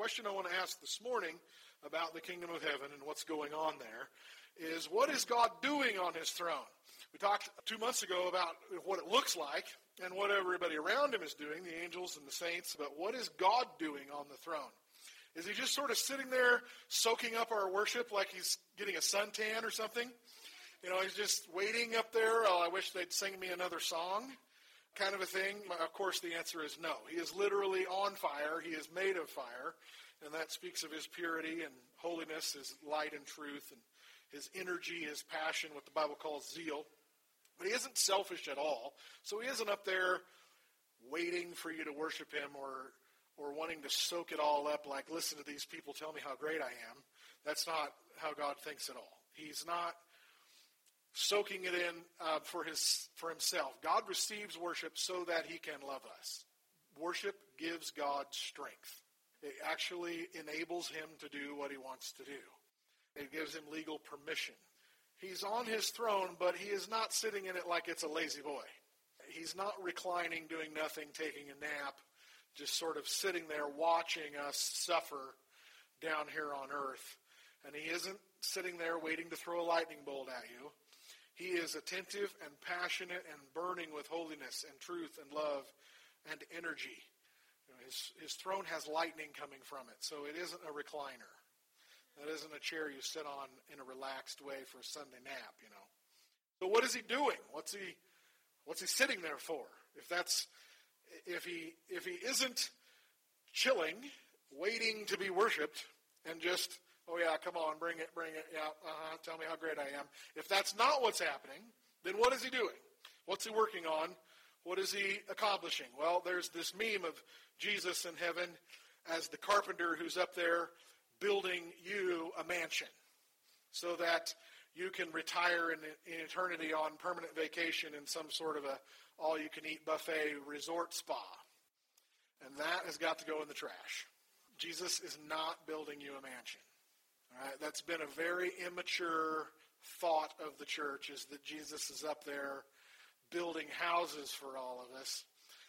question I want to ask this morning about the kingdom of heaven and what's going on there is what is God doing on his throne? We talked two months ago about what it looks like and what everybody around him is doing, the angels and the saints, but what is God doing on the throne? Is he just sort of sitting there soaking up our worship like he's getting a suntan or something? You know, he's just waiting up there. Oh, I wish they'd sing me another song, kind of a thing. Of course, the answer is no. He is literally on fire. He is made of fire, and that speaks of his purity and holiness, his light and truth, and his energy, his passion, what the Bible calls zeal. But he isn't selfish at all. So he isn't up there waiting for you to worship him or or wanting to soak it all up like listen to these people tell me how great I am. That's not how God thinks at all. He's not soaking it in uh, for his for himself. God receives worship so that he can love us. Worship gives God strength. It actually enables him to do what he wants to do. It gives him legal permission. He's on his throne, but he is not sitting in it like it's a La-Z-Boy. He's not reclining, doing nothing, taking a nap, just sort of sitting there watching us suffer down here on earth. And he isn't sitting there waiting to throw a lightning bolt at you. He is attentive and passionate and burning with holiness and truth and love and energy. You know, his, his throne has lightning coming from it, so it isn't a recliner. That isn't a chair you sit on in a relaxed way for a Sunday nap, you know. So what is he doing? What's he what's he sitting there for? If that's if he if he isn't chilling, waiting to be worshipped, and just oh yeah, come on, bring it, bring it, yeah, uh-huh, tell me how great I am. If that's not what's happening, then what is he doing? What's he working on? What is he accomplishing? Well, there's this meme of Jesus in heaven as the carpenter who's up there building you a mansion so that you can retire in, in eternity on permanent vacation in some sort of a all-you-can-eat buffet resort spa. And that has got to go in the trash. Jesus is not building you a mansion. That's been a very immature thought of the church is that Jesus is up there building houses for all of us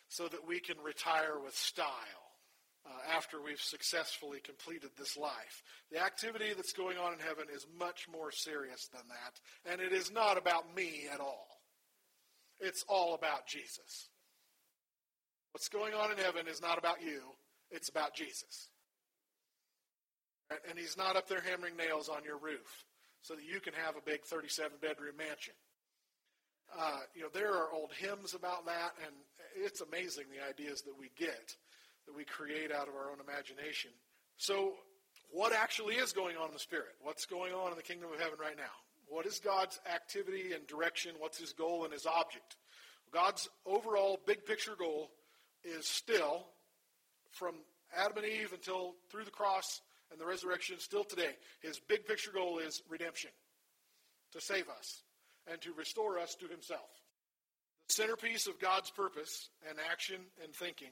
so that we can retire with style uh, after we've successfully completed this life. The activity that's going on in heaven is much more serious than that, and it is not about me at all. It's all about Jesus. What's going on in heaven is not about you, it's about Jesus. And he's not up there hammering nails on your roof so that you can have a big 37 bedroom mansion. Uh, you know, there are old hymns about that, and it's amazing the ideas that we get, that we create out of our own imagination. So, what actually is going on in the Spirit? What's going on in the kingdom of heaven right now? What is God's activity and direction? What's his goal and his object? God's overall big picture goal is still from Adam and Eve until through the cross and the resurrection, still today. His big picture goal is redemption, to save us, and to restore us to himself. The centerpiece of God's purpose and action and thinking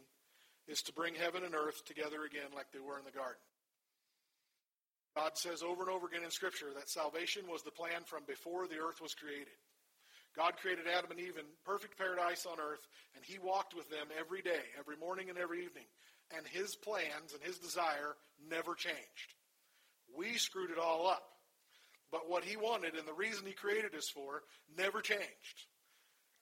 is to bring heaven and earth together again like they were in the garden. God says over and over again in Scripture that salvation was the plan from before the earth was created. God created Adam and Eve in perfect paradise on earth, and He walked with them every day, every morning and every evening. And His plans and His desire never changed. We screwed it all up. But what He wanted and the reason He created us for never changed.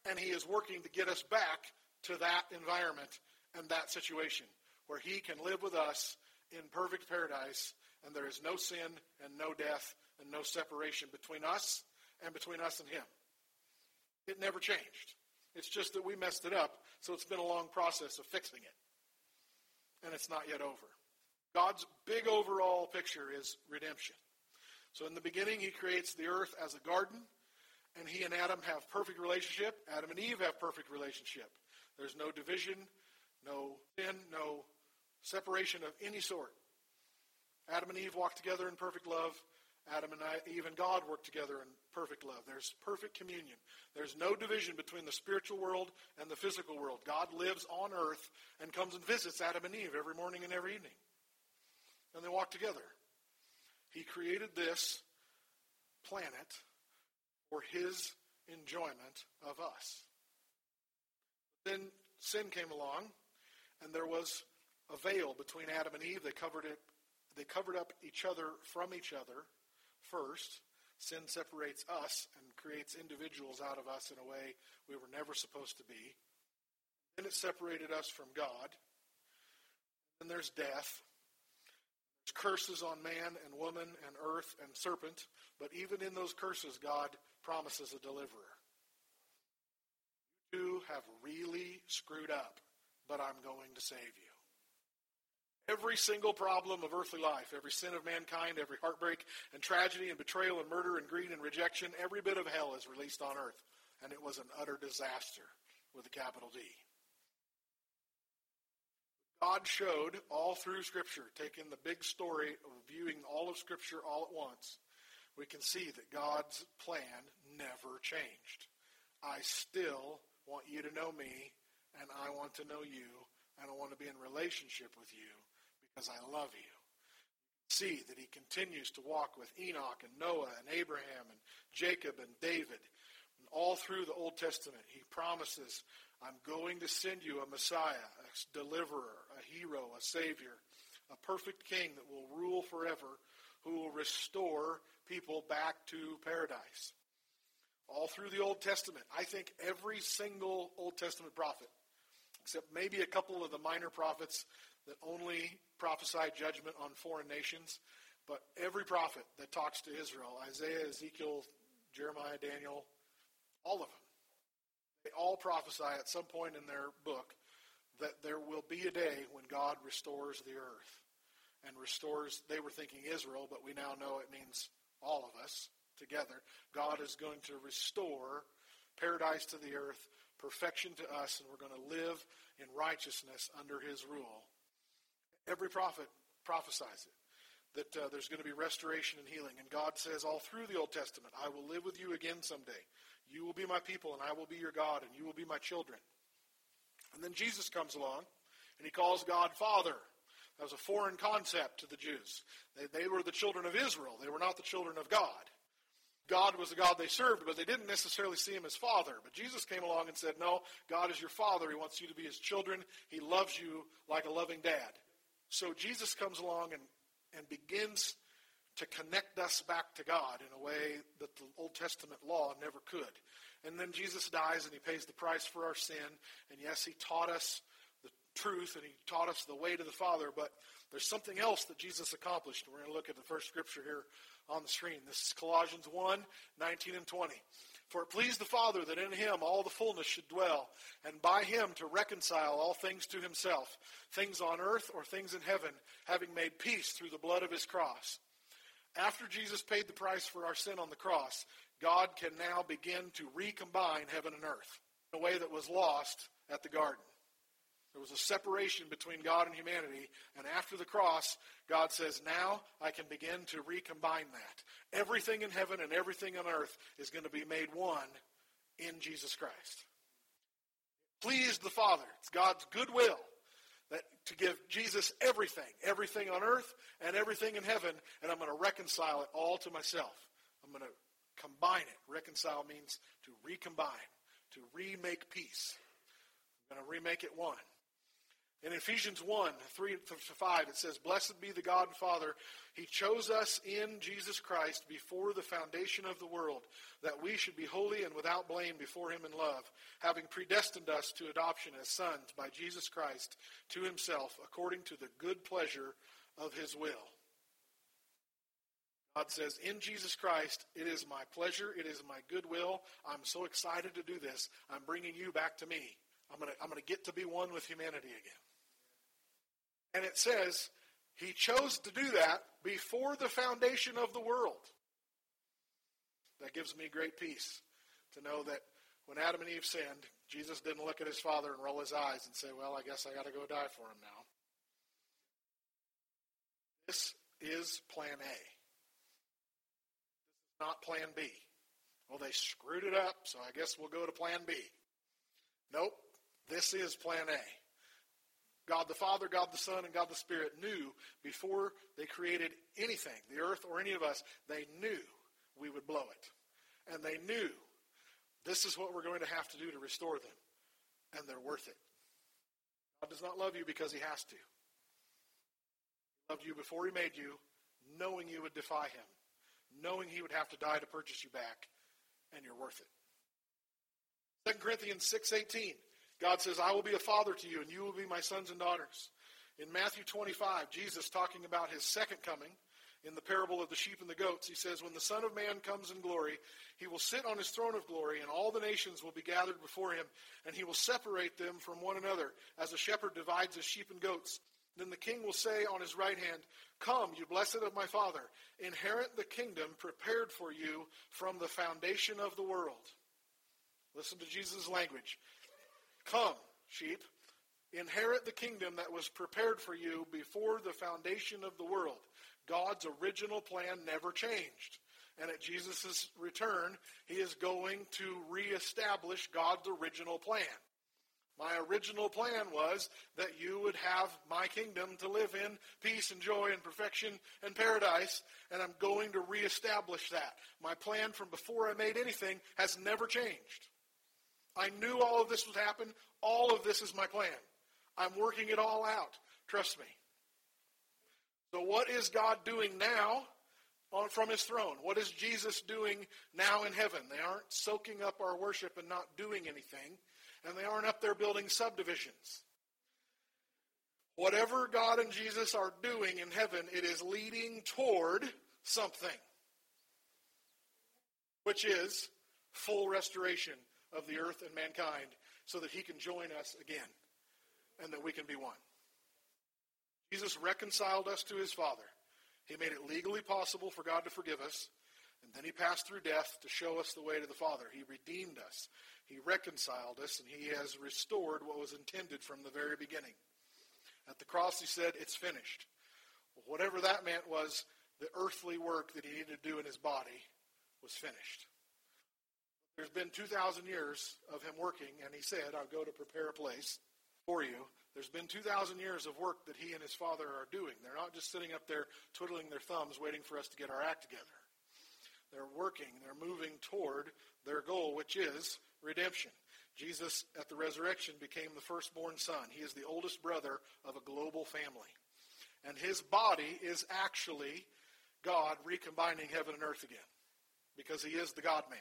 And He is working to get us back to that environment and that situation where He can live with us in perfect paradise and there is no sin and no death and no separation between us and between us and Him. It never changed. It's just that we messed it up, so it's been a long process of fixing it. And it's not yet over. God's big overall picture is redemption. So in the beginning, he creates the earth as a garden, and he and Adam have perfect relationship. Adam and Eve have perfect relationship. There's no division, no sin, no separation of any sort. Adam and Eve walk together in perfect love. Adam and I, Eve and God work together in perfect love. There's perfect communion. There's no division between the spiritual world and the physical world. God lives on earth and comes and visits Adam and Eve every morning and every evening. And they walk together. He created this planet for his enjoyment of us. Then sin came along, and there was a veil between Adam and Eve. They covered it. They covered up each other from each other first. Sin separates us and creates individuals out of us in a way we were never supposed to be. Then it separated us from God. Then there's death. There's curses on man and woman and earth and serpent. But even in those curses, God promises a deliverer. You have really screwed up, but I'm going to save you. Every single problem of earthly life, every sin of mankind, every heartbreak and tragedy and betrayal and murder and greed and rejection, every bit of hell is released on earth. And it was an utter disaster with a capital D. God showed all through Scripture, taking the big story of viewing all of Scripture all at once, we can see that God's plan never changed. I still want you to know me, and I want to know you, and I want to be in relationship with you because I love you. See that he continues to walk with Enoch and Noah and Abraham and Jacob and David. And all through the Old Testament, he promises, I'm going to send you a Messiah, a deliverer, a hero, a savior, a perfect king that will rule forever, who will restore people back to paradise. All through the Old Testament, I think every single Old Testament prophet, except maybe a couple of the minor prophets that only prophesy judgment on foreign nations, but every prophet that talks to Israel, Isaiah, Ezekiel, Jeremiah, Daniel, all of them, they all prophesy at some point in their book that there will be a day when God restores the earth and restores, they were thinking Israel, but we now know it means all of us together. God is going to restore paradise to the earth, perfection to us, and we're going to live in righteousness under his rule. Every prophet prophesies it that uh, there's going to be restoration and healing. And God says all through the Old Testament, I will live with you again someday. You will be my people, and I will be your God, and you will be my children. And then Jesus comes along, and he calls God Father. That was a foreign concept to the Jews. They, they were the children of Israel, they were not the children of God. God was the God they served, but they didn't necessarily see him as father. But Jesus came along and said, No, God is your father. He wants you to be his children. He loves you like a loving dad. So Jesus comes along and, and begins to connect us back to God in a way that the Old Testament law never could. And then Jesus dies and he pays the price for our sin. And yes, he taught us the truth and he taught us the way to the Father, but there's something else that Jesus accomplished. We're going to look at the first scripture here on the screen. This is Colossians 1 19 and 20. For it pleased the Father that in him all the fullness should dwell, and by him to reconcile all things to himself, things on earth or things in heaven, having made peace through the blood of his cross. After Jesus paid the price for our sin on the cross, God can now begin to recombine heaven and earth in a way that was lost at the garden. There was a separation between God and humanity, and after the cross, God says, Now I can begin to recombine that. Everything in heaven and everything on earth is going to be made one in Jesus Christ. Pleased the Father. It's God's goodwill that to give Jesus everything, everything on earth and everything in heaven, and I'm going to reconcile it all to myself. I'm going to combine it. Reconcile means to recombine, to remake peace. I'm going to remake it one. In Ephesians 1, 3 to 5, it says, Blessed be the God and Father. He chose us in Jesus Christ before the foundation of the world, that we should be holy and without blame before him in love, having predestined us to adoption as sons by Jesus Christ to himself, according to the good pleasure of his will. God says, In Jesus Christ, it is my pleasure, it is my goodwill. I'm so excited to do this. I'm bringing you back to me. I'm going I'm going to get to be one with humanity again. And it says he chose to do that before the foundation of the world. That gives me great peace to know that when Adam and Eve sinned, Jesus didn't look at his father and roll his eyes and say, Well, I guess I got to go die for him now. This is plan A. This is not plan B. Well, they screwed it up, so I guess we'll go to plan B. Nope. This is plan A. God the Father, God the Son, and God the Spirit knew before they created anything, the earth or any of us, they knew we would blow it. And they knew this is what we're going to have to do to restore them. And they're worth it. God does not love you because he has to. Loved you before he made you, knowing you would defy him, knowing he would have to die to purchase you back, and you're worth it. 2 Corinthians 6:18. God says, "I will be a father to you and you will be my sons and daughters." In Matthew 25, Jesus talking about his second coming, in the parable of the sheep and the goats, he says, When the Son of Man comes in glory, he will sit on his throne of glory, and all the nations will be gathered before him, and he will separate them from one another, as a shepherd divides his sheep and goats. Then the king will say on his right hand, Come, you blessed of my Father, inherit the kingdom prepared for you from the foundation of the world. Listen to Jesus' language. Come, sheep, inherit the kingdom that was prepared for you before the foundation of the world. God's original plan never changed. And at Jesus' return, he is going to reestablish God's original plan. My original plan was that you would have my kingdom to live in peace and joy and perfection and paradise, and I'm going to reestablish that. My plan from before I made anything has never changed. I knew all of this would happen. All of this is my plan. I'm working it all out. Trust me. So, what is God doing now from his throne? What is Jesus doing now in heaven? They aren't soaking up our worship and not doing anything, and they aren't up there building subdivisions. Whatever God and Jesus are doing in heaven, it is leading toward something, which is full restoration of the earth and mankind so that he can join us again and that we can be one. Jesus reconciled us to his Father. He made it legally possible for God to forgive us. And then he passed through death to show us the way to the Father. He redeemed us. He reconciled us, and he has restored what was intended from the very beginning. At the cross, he said, It's finished. whatever that meant was the earthly work that he needed to do in his body was finished. There's been 2,000 years of him working, and he said, I'll go to prepare a place for you there's been 2,000 years of work that he and his father are doing. They're not just sitting up there twiddling their thumbs waiting for us to get our act together. They're working, they're moving toward their goal, which is redemption. Jesus, at the resurrection, became the firstborn son. He is the oldest brother of a global family. And his body is actually God recombining heaven and earth again because he is the God man.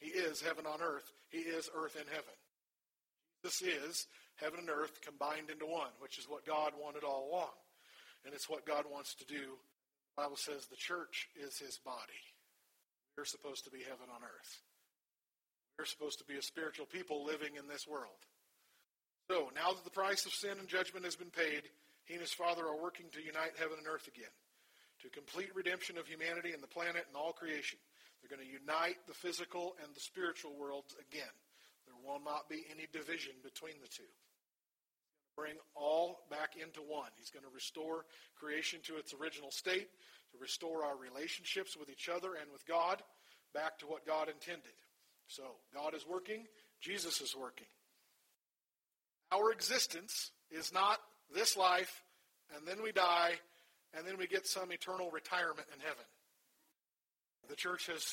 He is heaven on earth, he is earth in heaven. This is heaven and earth combined into one, which is what God wanted all along. And it's what God wants to do. The Bible says the church is his body. We're supposed to be heaven on earth. We're supposed to be a spiritual people living in this world. So, now that the price of sin and judgment has been paid, he and his Father are working to unite heaven and earth again, to complete redemption of humanity and the planet and all creation. They're going to unite the physical and the spiritual worlds again. There will not be any division between the two. Bring all back into one. He's going to restore creation to its original state, to restore our relationships with each other and with God back to what God intended. So, God is working, Jesus is working. Our existence is not this life, and then we die, and then we get some eternal retirement in heaven. The church has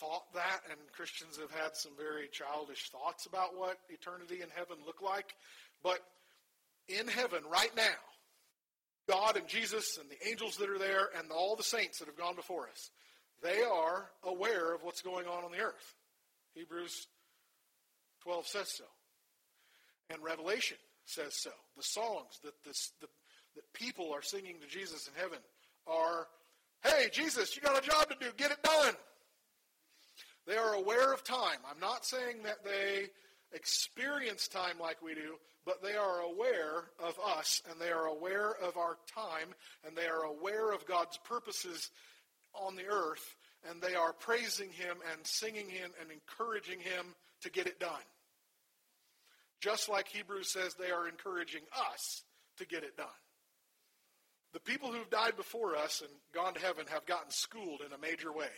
thought that, and Christians have had some very childish thoughts about what eternity in heaven look like. But in heaven, right now, God and Jesus and the angels that are there and all the saints that have gone before us, they are aware of what's going on on the earth. Hebrews 12 says so. And Revelation says so. The songs that, this, the, that people are singing to Jesus in heaven are Hey, Jesus, you got a job to do. Get it done. They are aware of time. I'm not saying that they experience time like we do, but they are aware of us and they are aware of our time and they are aware of God's purposes on the earth and they are praising him and singing him and encouraging him to get it done. Just like Hebrews says they are encouraging us to get it done. The people who've died before us and gone to heaven have gotten schooled in a major way.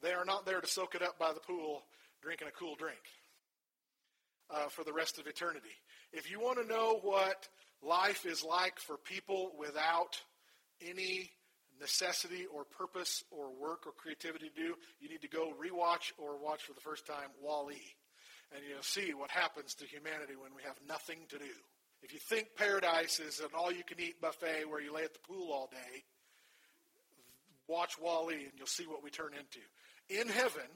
They are not there to soak it up by the pool drinking a cool drink uh, for the rest of eternity. If you want to know what life is like for people without any necessity or purpose or work or creativity to do, you need to go rewatch or watch for the first time Wall-E. And you'll see what happens to humanity when we have nothing to do. If you think paradise is an all-you-can-eat buffet where you lay at the pool all day, watch Wall-E and you'll see what we turn into. In heaven,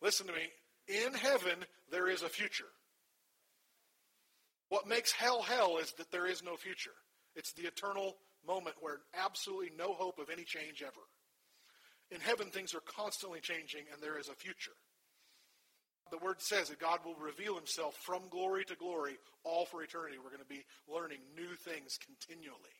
listen to me, in heaven there is a future. What makes hell hell is that there is no future. It's the eternal moment where absolutely no hope of any change ever. In heaven, things are constantly changing, and there is a future. The word says that God will reveal himself from glory to glory, all for eternity. We're going to be learning new things continually.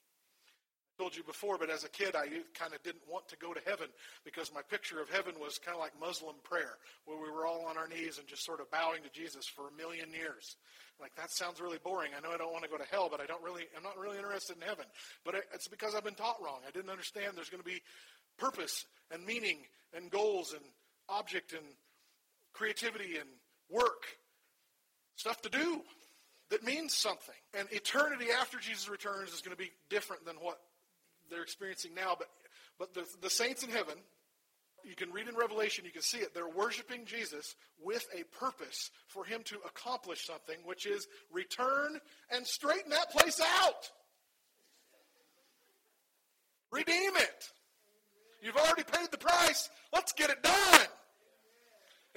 I told you before, but as a kid, I kind of didn't want to go to heaven because my picture of heaven was kind of like Muslim prayer, where we were all on our knees and just sort of bowing to Jesus for a million years. Like that sounds really boring. I know I don't want to go to hell, but I don't really, I'm not really interested in heaven. But it's because I've been taught wrong. I didn't understand there's going to be purpose and meaning and goals and object and creativity and work, stuff to do that means something. And eternity after Jesus returns is going to be different than what they're experiencing now. But, but the, the saints in heaven, you can read in Revelation, you can see it. They're worshiping Jesus with a purpose for him to accomplish something, which is return and straighten that place out. Redeem it. You've already paid the price. Let's get it done.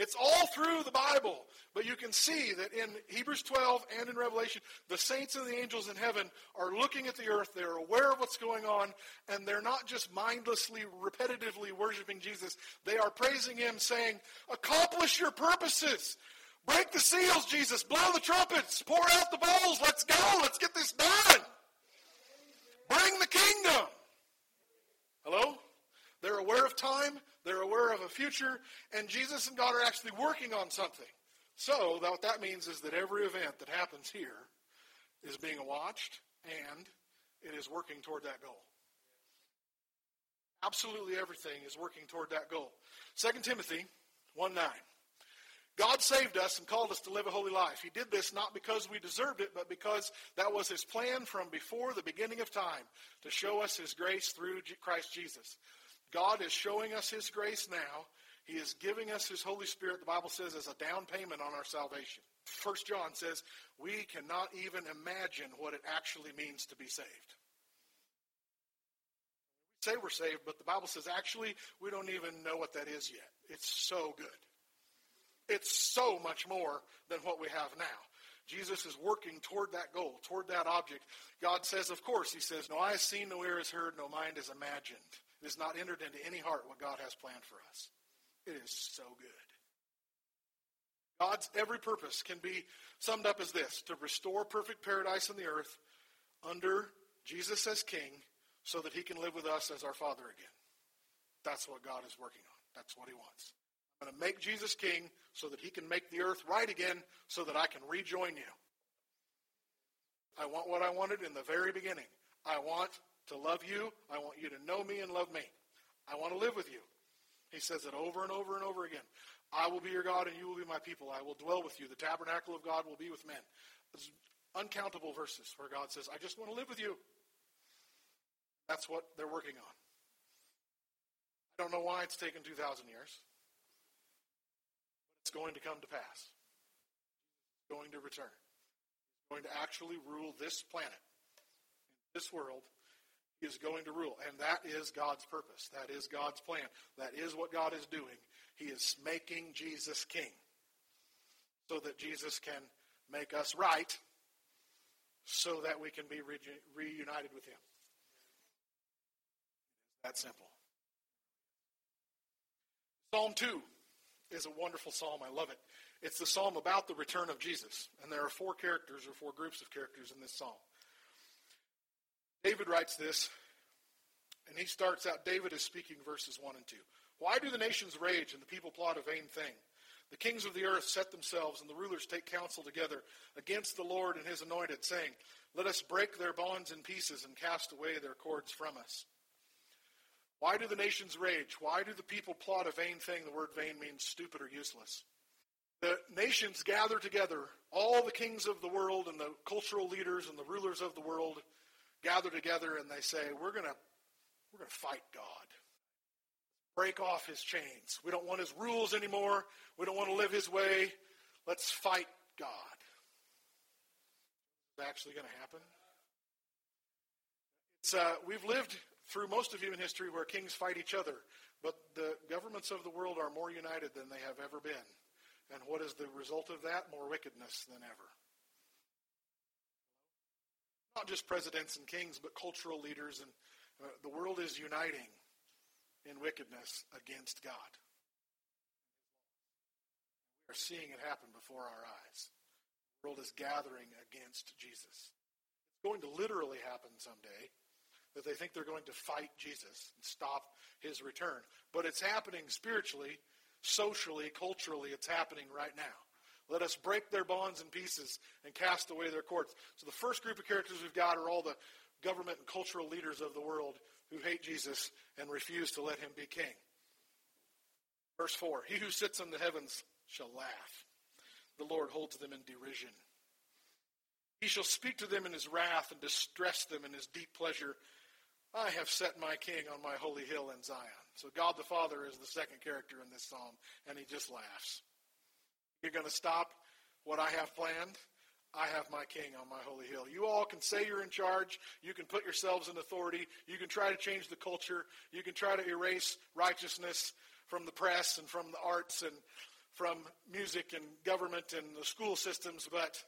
It's all through the Bible. But you can see that in Hebrews 12 and in Revelation, the saints and the angels in heaven are looking at the earth. They're aware of what's going on, and they're not just mindlessly, repetitively worshiping Jesus. They are praising Him, saying, Accomplish your purposes. Break the seals, Jesus. Blow the trumpets. Pour out the bowls. Let's go. Let's get this done. Bring the kingdom. Hello? They're aware of time, they're aware of a future, and Jesus and God are actually working on something. So, what that means is that every event that happens here is being watched and it is working toward that goal. Absolutely everything is working toward that goal. 2 Timothy 1 9. God saved us and called us to live a holy life. He did this not because we deserved it, but because that was His plan from before the beginning of time to show us His grace through Christ Jesus. God is showing us His grace now. He is giving us His Holy Spirit, the Bible says, as a down payment on our salvation. First John says, we cannot even imagine what it actually means to be saved. We say we're saved, but the Bible says actually we don't even know what that is yet. It's so good. It's so much more than what we have now. Jesus is working toward that goal, toward that object. God says, of course, He says, No eye has seen, no ear has heard, no mind has imagined it has not entered into any heart what God has planned for us. It is so good. God's every purpose can be summed up as this to restore perfect paradise on the earth under Jesus as king so that he can live with us as our Father again. That's what God is working on. That's what he wants. I'm going to make Jesus king so that he can make the earth right again so that I can rejoin you. I want what I wanted in the very beginning. I want to love you. I want you to know me and love me. I want to live with you. He says it over and over and over again. I will be your God and you will be my people. I will dwell with you. The tabernacle of God will be with men. There's uncountable verses where God says, I just want to live with you. That's what they're working on. I don't know why it's taken 2,000 years, but it's going to come to pass. Going to return. Going to actually rule this planet, this world, is going to rule. And that is God's purpose. That is God's plan. That is what God is doing. He is making Jesus king so that Jesus can make us right so that we can be re- reunited with him. That simple. Psalm 2 is a wonderful psalm. I love it. It's the psalm about the return of Jesus. And there are four characters or four groups of characters in this psalm. David writes this, and he starts out, David is speaking verses 1 and 2. Why do the nations rage and the people plot a vain thing? The kings of the earth set themselves, and the rulers take counsel together against the Lord and his anointed, saying, Let us break their bonds in pieces and cast away their cords from us. Why do the nations rage? Why do the people plot a vain thing? The word vain means stupid or useless. The nations gather together, all the kings of the world and the cultural leaders and the rulers of the world, gather together and they say, we're going to we're going to fight God. Break off his chains. We don't want his rules anymore. We don't want to live his way. Let's fight God. is actually going to happen. It's, uh, we've lived through most of human history where kings fight each other, but the governments of the world are more united than they have ever been. And what is the result of that? More wickedness than ever. Not just presidents and kings, but cultural leaders. And uh, the world is uniting in wickedness against God. We are seeing it happen before our eyes. The world is gathering against Jesus. It's going to literally happen someday that they think they're going to fight Jesus and stop his return. But it's happening spiritually, socially, culturally. It's happening right now. Let us break their bonds in pieces and cast away their cords. So the first group of characters we've got are all the government and cultural leaders of the world who hate Jesus and refuse to let him be king. Verse 4 He who sits in the heavens shall laugh. The Lord holds them in derision. He shall speak to them in his wrath and distress them in his deep pleasure. I have set my king on my holy hill in Zion. So God the Father is the second character in this psalm, and he just laughs. You're going to stop what I have planned? I have my king on my holy hill. You all can say you're in charge. You can put yourselves in authority. You can try to change the culture. You can try to erase righteousness from the press and from the arts and from music and government and the school systems, but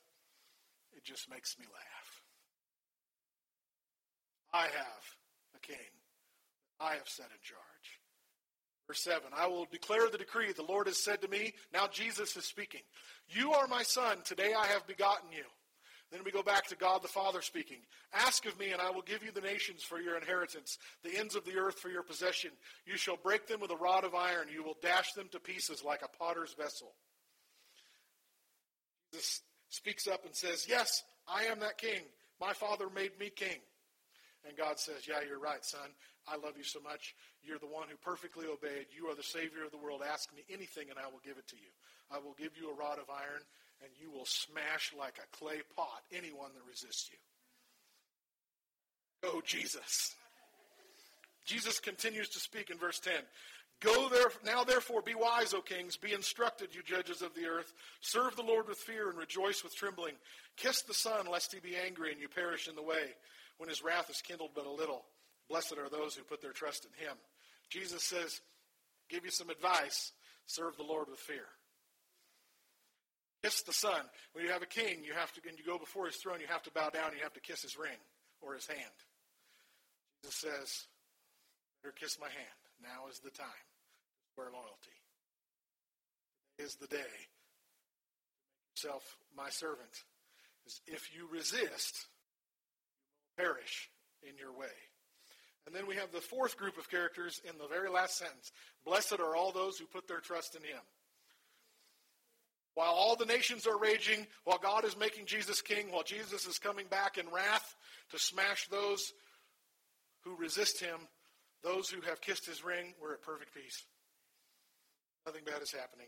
it just makes me laugh. I have a king I have set in charge. Verse 7 I will declare the decree. The Lord has said to me, now Jesus is speaking, You are my son. Today I have begotten you. Then we go back to God the Father speaking. Ask of me, and I will give you the nations for your inheritance, the ends of the earth for your possession. You shall break them with a rod of iron. You will dash them to pieces like a potter's vessel. Jesus speaks up and says, Yes, I am that king. My Father made me king. And God says, Yeah, you're right, son. I love you so much. You're the one who perfectly obeyed. You are the Savior of the world. Ask me anything, and I will give it to you. I will give you a rod of iron, and you will smash like a clay pot anyone that resists you. Go, Jesus. Jesus continues to speak in verse 10. Go there now therefore be wise, O kings, be instructed, you judges of the earth. Serve the Lord with fear and rejoice with trembling. Kiss the Son, lest he be angry and you perish in the way when his wrath is kindled but a little. Blessed are those who put their trust in him. Jesus says, give you some advice. Serve the Lord with fear. Kiss the Son. When you have a king, you have to, and you go before his throne, you have to bow down, you have to kiss his ring or his hand. Jesus says, better kiss my hand. Now is the time to swear loyalty. Today is the day to make yourself my servant. If you resist, perish in your way. And then we have the fourth group of characters in the very last sentence. Blessed are all those who put their trust in him. While all the nations are raging, while God is making Jesus king, while Jesus is coming back in wrath to smash those who resist him, those who have kissed his ring, we're at perfect peace. Nothing bad is happening.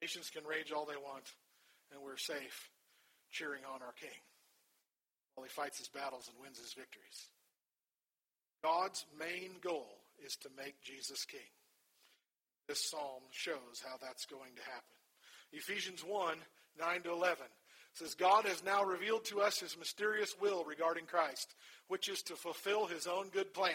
Nations can rage all they want, and we're safe cheering on our king while he fights his battles and wins his victories. God's main goal is to make Jesus king. This psalm shows how that's going to happen. Ephesians 1 9 to 11 says, God has now revealed to us his mysterious will regarding Christ, which is to fulfill his own good plan.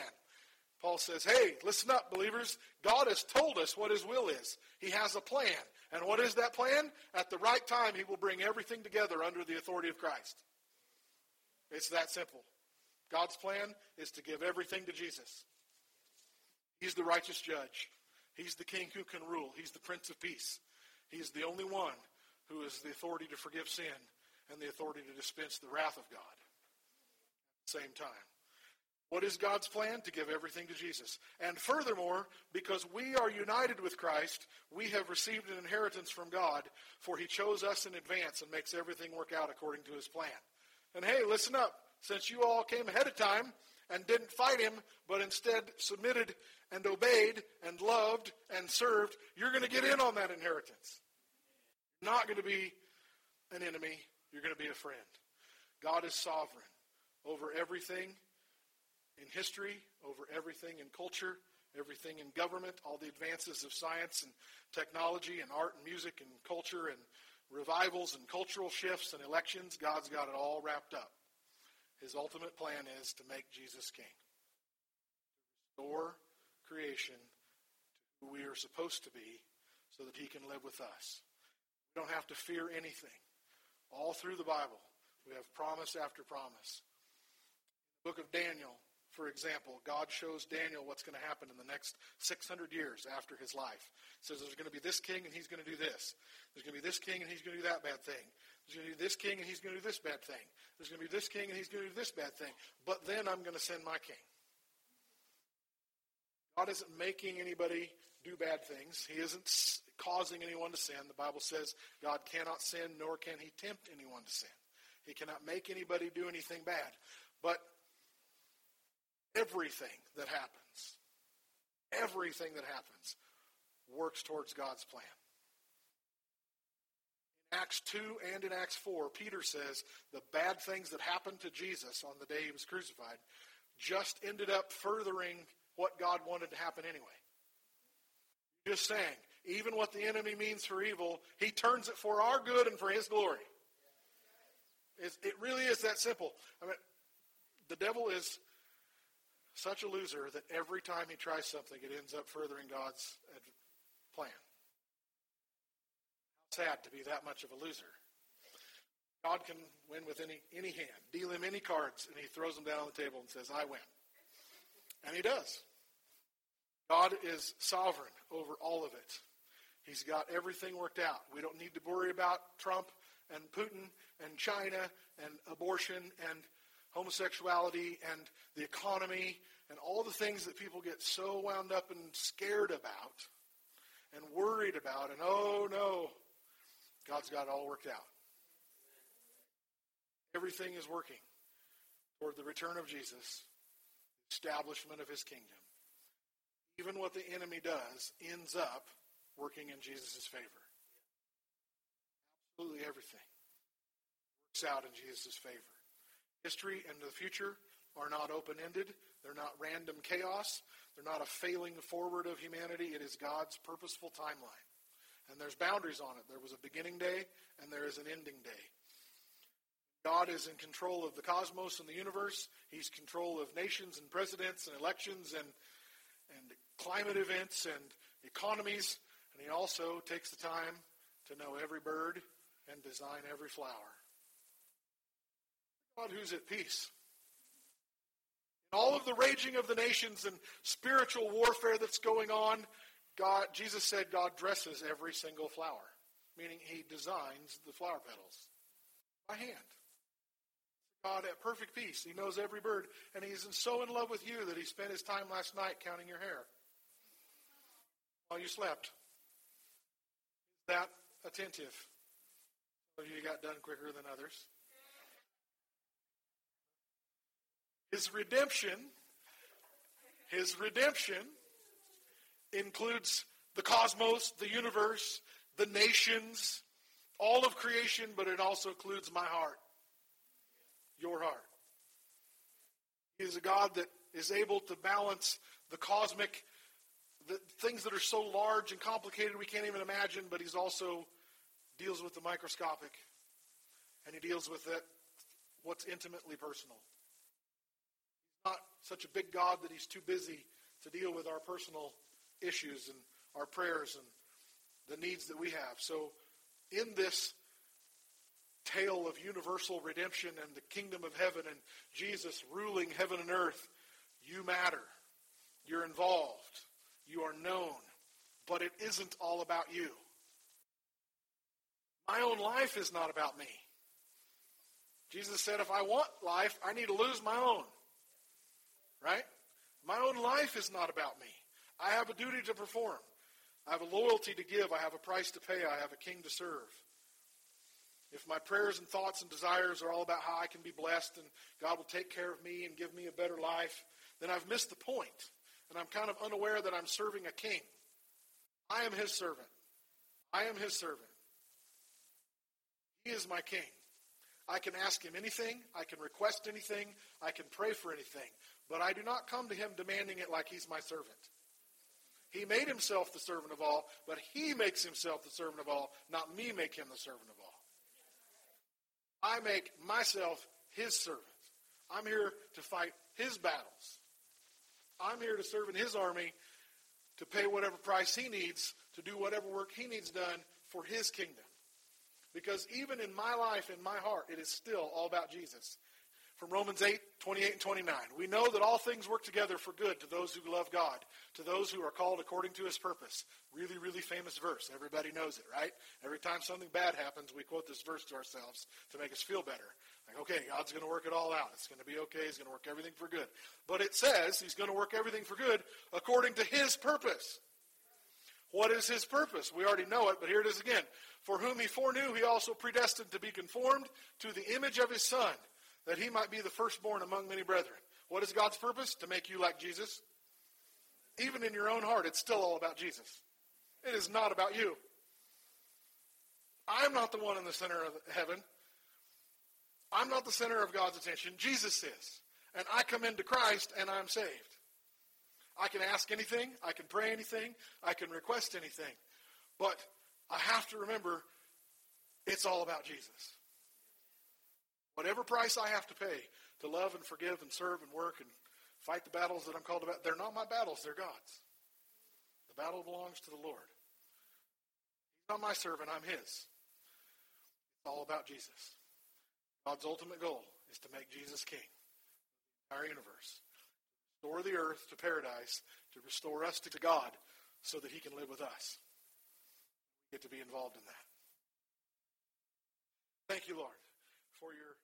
Paul says, Hey, listen up, believers. God has told us what his will is. He has a plan. And what is that plan? At the right time, he will bring everything together under the authority of Christ. It's that simple. God's plan is to give everything to Jesus. He's the righteous judge. He's the king who can rule. He's the prince of peace. He's the only one who has the authority to forgive sin and the authority to dispense the wrath of God at the same time. What is God's plan? To give everything to Jesus. And furthermore, because we are united with Christ, we have received an inheritance from God, for he chose us in advance and makes everything work out according to his plan. And hey, listen up. Since you all came ahead of time and didn't fight him, but instead submitted and obeyed and loved and served, you're going to get in on that inheritance. You're not going to be an enemy. You're going to be a friend. God is sovereign over everything in history, over everything in culture, everything in government, all the advances of science and technology and art and music and culture and revivals and cultural shifts and elections, God's got it all wrapped up. His ultimate plan is to make Jesus king. to Restore creation to who we are supposed to be so that he can live with us. We don't have to fear anything. All through the Bible, we have promise after promise. In the book of Daniel, for example, God shows Daniel what's going to happen in the next 600 years after his life. He says there's going to be this king and he's going to do this. There's going to be this king and he's going to do that bad thing. There's going to be this king and he's going to do this bad thing. There's going to be this king and he's going to do this bad thing. But then I'm going to send my king. God isn't making anybody do bad things. He isn't causing anyone to sin. The Bible says God cannot sin, nor can he tempt anyone to sin. He cannot make anybody do anything bad. But everything that happens, everything that happens, works towards God's plan. Acts 2 and in Acts 4, Peter says the bad things that happened to Jesus on the day he was crucified just ended up furthering what God wanted to happen anyway. Just saying, even what the enemy means for evil, he turns it for our good and for his glory. It really is that simple. I mean, the devil is such a loser that every time he tries something, it ends up furthering God's plan. Sad to be that much of a loser. God can win with any, any hand, deal him any cards, and he throws them down on the table and says, I win. And he does. God is sovereign over all of it. He's got everything worked out. We don't need to worry about Trump and Putin and China and abortion and homosexuality and the economy and all the things that people get so wound up and scared about and worried about. And oh no, God's got it all worked out. Everything is working toward the return of Jesus, establishment of his kingdom. Even what the enemy does ends up working in Jesus' favor. Absolutely everything works out in Jesus' favor. History and the future are not open ended, they're not random chaos, they're not a failing forward of humanity. It is God's purposeful timeline. And there's boundaries on it. There was a beginning day and there is an ending day. God is in control of the cosmos and the universe. He's control of nations and presidents and elections and, and climate events and economies. And he also takes the time to know every bird and design every flower. God who's at peace. In all of the raging of the nations and spiritual warfare that's going on, God, Jesus said God dresses every single flower, meaning he designs the flower petals by hand. God at perfect peace. He knows every bird, and he's so in love with you that he spent his time last night counting your hair while you slept. That attentive? Some of you got done quicker than others. His redemption, his redemption includes the cosmos, the universe, the nations, all of creation, but it also includes my heart, your heart. He is a God that is able to balance the cosmic, the things that are so large and complicated we can't even imagine, but he's also deals with the microscopic. And he deals with it, what's intimately personal He's not such a big God that he's too busy to deal with our personal issues and our prayers and the needs that we have. So, in this tale of universal redemption and the kingdom of heaven and Jesus ruling heaven and earth, you matter. You're involved. You are known. But it isn't all about you. My own life is not about me. Jesus said, if I want life, I need to lose my own. Right? My own life is not about me. I have a duty to perform. I have a loyalty to give. I have a price to pay. I have a king to serve. If my prayers and thoughts and desires are all about how I can be blessed and God will take care of me and give me a better life, then I've missed the point. And I'm kind of unaware that I'm serving a king. I am his servant. I am his servant. He is my king. I can ask him anything. I can request anything. I can pray for anything. But I do not come to him demanding it like he's my servant. He made himself the servant of all, but he makes himself the servant of all, not me make him the servant of all. I make myself his servant. I'm here to fight his battles. I'm here to serve in his army to pay whatever price he needs to do whatever work he needs done for his kingdom. Because even in my life, in my heart, it is still all about Jesus from Romans 8, 28 and 29. We know that all things work together for good to those who love God, to those who are called according to his purpose. Really, really famous verse. Everybody knows it, right? Every time something bad happens, we quote this verse to ourselves to make us feel better. Like, okay, God's going to work it all out. It's going to be okay. He's going to work everything for good. But it says he's going to work everything for good according to his purpose. What is his purpose? We already know it, but here it is again. For whom he foreknew, he also predestined to be conformed to the image of his Son that he might be the firstborn among many brethren. What is God's purpose? To make you like Jesus. Even in your own heart, it's still all about Jesus. It is not about you. I'm not the one in the center of heaven. I'm not the center of God's attention. Jesus is. And I come into Christ and I'm saved. I can ask anything. I can pray anything. I can request anything. But I have to remember it's all about Jesus. Whatever price I have to pay to love and forgive and serve and work and fight the battles that I'm called about, they're not my battles, they're God's. The battle belongs to the Lord. He's not my servant, I'm his. It's all about Jesus. God's ultimate goal is to make Jesus king of the entire universe. Restore the earth to paradise, to restore us to God so that he can live with us. We get to be involved in that. Thank you, Lord, for your